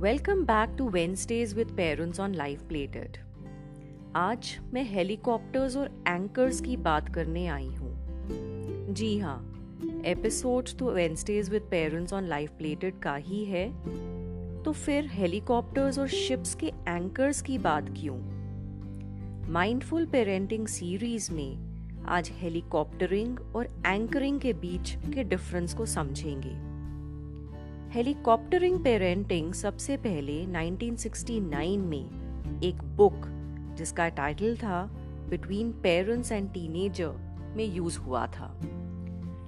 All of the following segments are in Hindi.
Welcome back to Wednesdays with parents on life plated आज मैं हेलीकॉप्टर्स और एंकर्स की बात करने आई हूँ। जी हाँ एपिसोड तो Wednesdays with parents on life plated का ही है। तो फिर हेलीकॉप्टर्स और शिप्स के एंकर्स की बात क्यों? माइंडफुल पेरेंटिंग सीरीज़ में आज हेलीकॉप्टरिंग और एंकरिंग के बीच के डिफरेंस को समझेंगे। हेलीकॉप्टरिंग पेरेंटिंग सबसे पहले 1969 में एक बुक, जिसका टाइटल था बिटवीन पेरेंट्स एंड टीनेजर, में यूज़ हुआ था।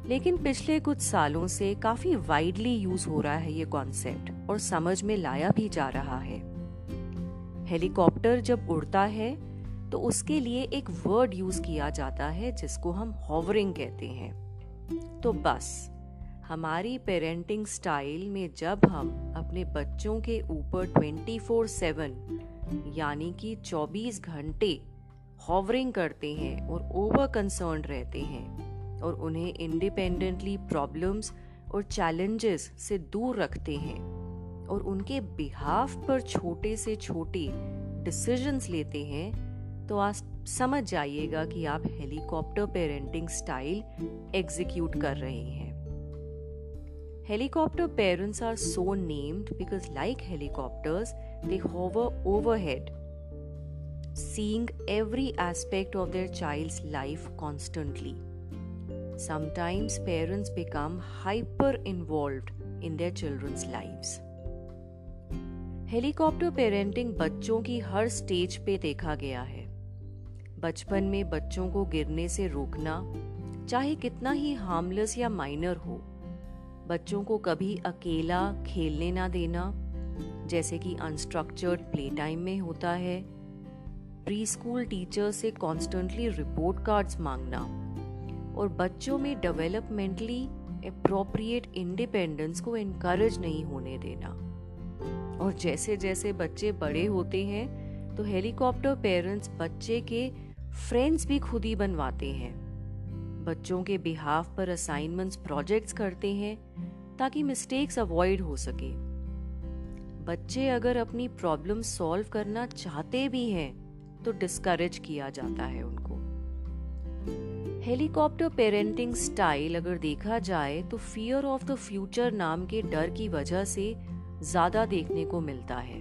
लेकिन पिछले कुछ सालों से काफ़ी वाइडली यूज़ हो रहा है ये कॉन्सेप्ट, और समझ में लाया भी जा रहा है। हेलीकॉप्टर जब उड़ता है तो उसके लिए एक वर्ड यूज़ किया जाता है, जिसको हम हॉवरिंग कहते हैं। तो बस हमारी पेरेंटिंग स्टाइल में जब हम अपने बच्चों के ऊपर 24/7 यानी कि 24 घंटे हॉवरिंग करते हैं और ओवर कंसर्न रहते हैं और उन्हें इंडिपेंडेंटली प्रॉब्लम्स और चैलेंजेस से दूर रखते हैं और उनके बिहाफ पर छोटे से छोटे डिसीजंस लेते हैं तो आप समझ जाइएगा कि आप हेलीकॉप्टर पेरेंटिंग स्टाइल एग्जीक्यूट कर रहे हैं। Helicopter parents are so named because, like helicopters, they hover overhead, seeing every aspect of their child's life constantly. Sometimes parents become hyper involved in their children's lives. Helicopter parenting बच्चों की हर स्टेज पे देखा गया है बचपन में बच्चों को गिरने से रोकना चाहे कितना ही हार्मलेस या माइनर हो बच्चों को कभी अकेला खेलने ना देना, जैसे कि अनस्ट्रक्चर्ड प्ले टाइम में होता है। प्री स्कूल टीचर से कॉन्स्टेंटली रिपोर्ट कार्ड्स मांगना और बच्चों में डेवलपमेंटली अप्रोप्रिएट इंडिपेंडेंस को इनकरेज नहीं होने देना। और जैसे जैसे बच्चे बड़े होते हैं तो हेलीकॉप्टर पेरेंट्स बच्चे के फ्रेंड्स भी खुद ही बनवाते हैं। बच्चों के बिहाफ पर असाइनमेंट्स प्रोजेक्ट्स करते हैं ताकि मिस्टेक्स अवॉइड हो सके। बच्चे अगर अपनी प्रॉब्लम सॉल्व करना चाहते भी हैं तो डिस्करेज किया जाता है उनको। हेलीकॉप्टर पेरेंटिंग स्टाइल अगर देखा जाए तो फियर ऑफ़ द फ्यूचर नाम के डर की वजह से ज़्यादा देखने को मिलता है।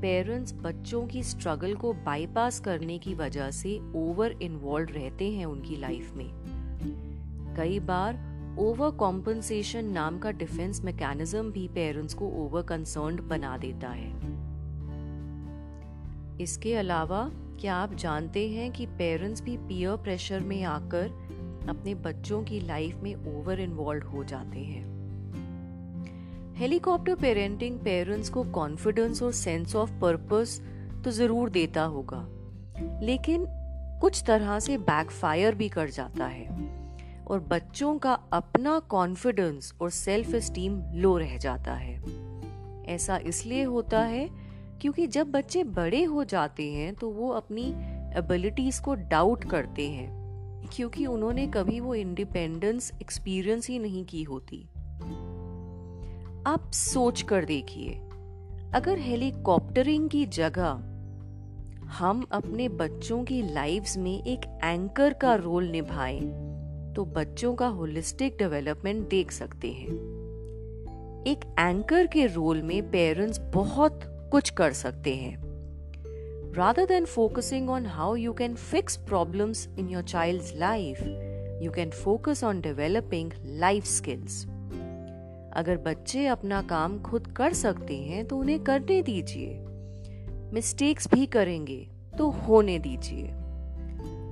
पेरेंट्स बच्चों की स्ट्रगल को बाईपास करने की वजह से ओवर इन्वॉल्व रहते हैं उनकी लाइफ में। कई बार ओवर कॉम्पनसेशन नाम का डिफेंस मैकेनिज्म भी पेरेंट्स को ओवर कंसर्न बना देता है। इसके अलावा, क्या आप जानते हैं कि पेरेंट्स भी पीयर प्रेशर में आकर अपने बच्चों की लाइफ में ओवर इन्वॉल्व हो जाते हैं? हेलीकॉप्टर पेरेंटिंग पेरेंट्स को कॉन्फिडेंस और सेंस ऑफ़ पर्पस तो ज़रूर देता होगा, लेकिन कुछ तरह से बैकफायर भी कर जाता है। और बच्चों का अपना कॉन्फिडेंस और सेल्फ स्टीम लो रह जाता है। ऐसा इसलिए होता है क्योंकि जब बच्चे बड़े हो जाते हैं तो वो अपनी एबिलिटीज को डाउट करते हैं, क्योंकि उन्होंने कभी वो इंडिपेंडेंस एक्सपीरियंस ही नहीं की होती। आप सोच कर देखिए, अगर हेलीकॉप्टरिंग की जगह हम अपने बच्चों की लाइव्स में एक एंकर का रोल निभाएँ तो बच्चों का होलिस्टिक डेवलपमेंट देख सकते हैं। एक एंकर के रोल में पेरेंट्स बहुत कुछ कर सकते हैं। Rather than focusing on how you can fix problems in your child's life, you can focus on developing life skills. अगर बच्चे अपना काम खुद कर सकते हैं तो उन्हें करने दीजिए। मिस्टेक्स भी करेंगे तो होने दीजिए।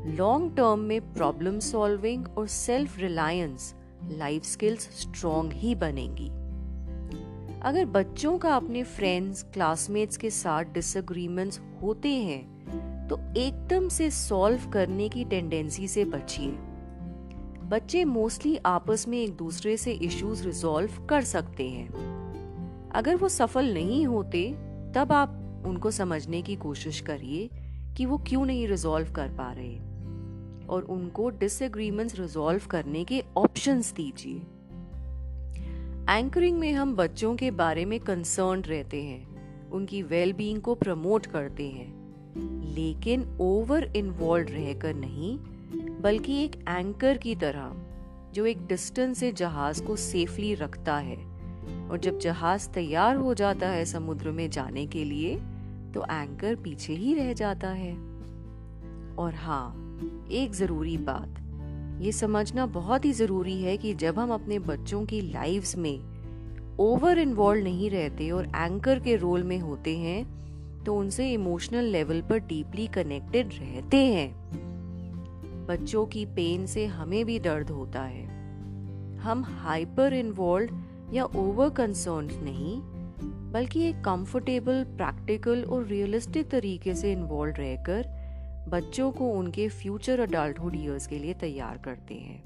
लॉन्ग टर्म में प्रॉब्लम सॉल्विंग और self reliance life skills strong ही बनेंगी। अगर बच्चों का अपने फ्रेंड्स क्लासमेट्स के साथ डिसएग्रीमेंट्स होते हैं तो एकदम से सॉल्व करने की टेंडेंसी से बचिए। बच्चे मोस्टली आपस में एक दूसरे से इश्यूज़ रिजॉल्व कर सकते हैं। अगर वो सफल नहीं होते, तब आप उनको समझने की कोशिश करिए कि वो क्यों नहीं रिजॉल्व कर पा रहे। और उनको डिसएग्रीमेंट्स रिजॉल्व करने के ऑप्शंस दीजिए। एंकरिंग में हम बच्चों के बारे में कंसर्न रहते हैं, उनकी वेलबींग को प्रमोट करते हैं, लेकिन ओवर इन्वॉल्व रहकर नहीं, बल्कि एक एंकर की तरह, जो एक डिस्टेंस से जहाज़ को सेफली रखता है। और जब जहाज़ तैयार हो जाता है समुद्र में जाने के लिए तो एंकर पीछे ही रह जाता है। और हाँ एक ज़रूरी बात। ये समझना बहुत ही ज़रूरी है कि जब हम अपने बच्चों की लाइफ्स में ओवर इन्वॉल्व नहीं रहते और एंकर के रोल में होते हैं तो उनसे इमोशनल लेवल पर डीपली कनेक्टेड रहते हैं। बच्चों की पेन से हमें भी दर्द होता है। हम हाइपर इन्वॉल्व या ओवर कंसर्न नहीं, बल्कि एक कंफर्टेबल प्रैक्टिकल और रियलिस्टिक तरीके से इन्वॉल्व रहकर बच्चों को उनके फ्यूचर अडल्टहुड ईयर्स के लिए तैयार करते हैं।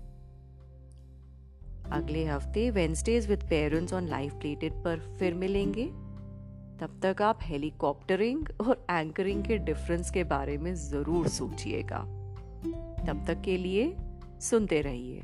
अगले हफ़्ते Wednesdays with parents on life plated पर फिर मिलेंगे। तब तक आप हेलीकॉप्टरिंग और एंकरिंग के डिफरेंस के बारे में ज़रूर सोचिएगा। तब तक के लिए सुनते रहिए।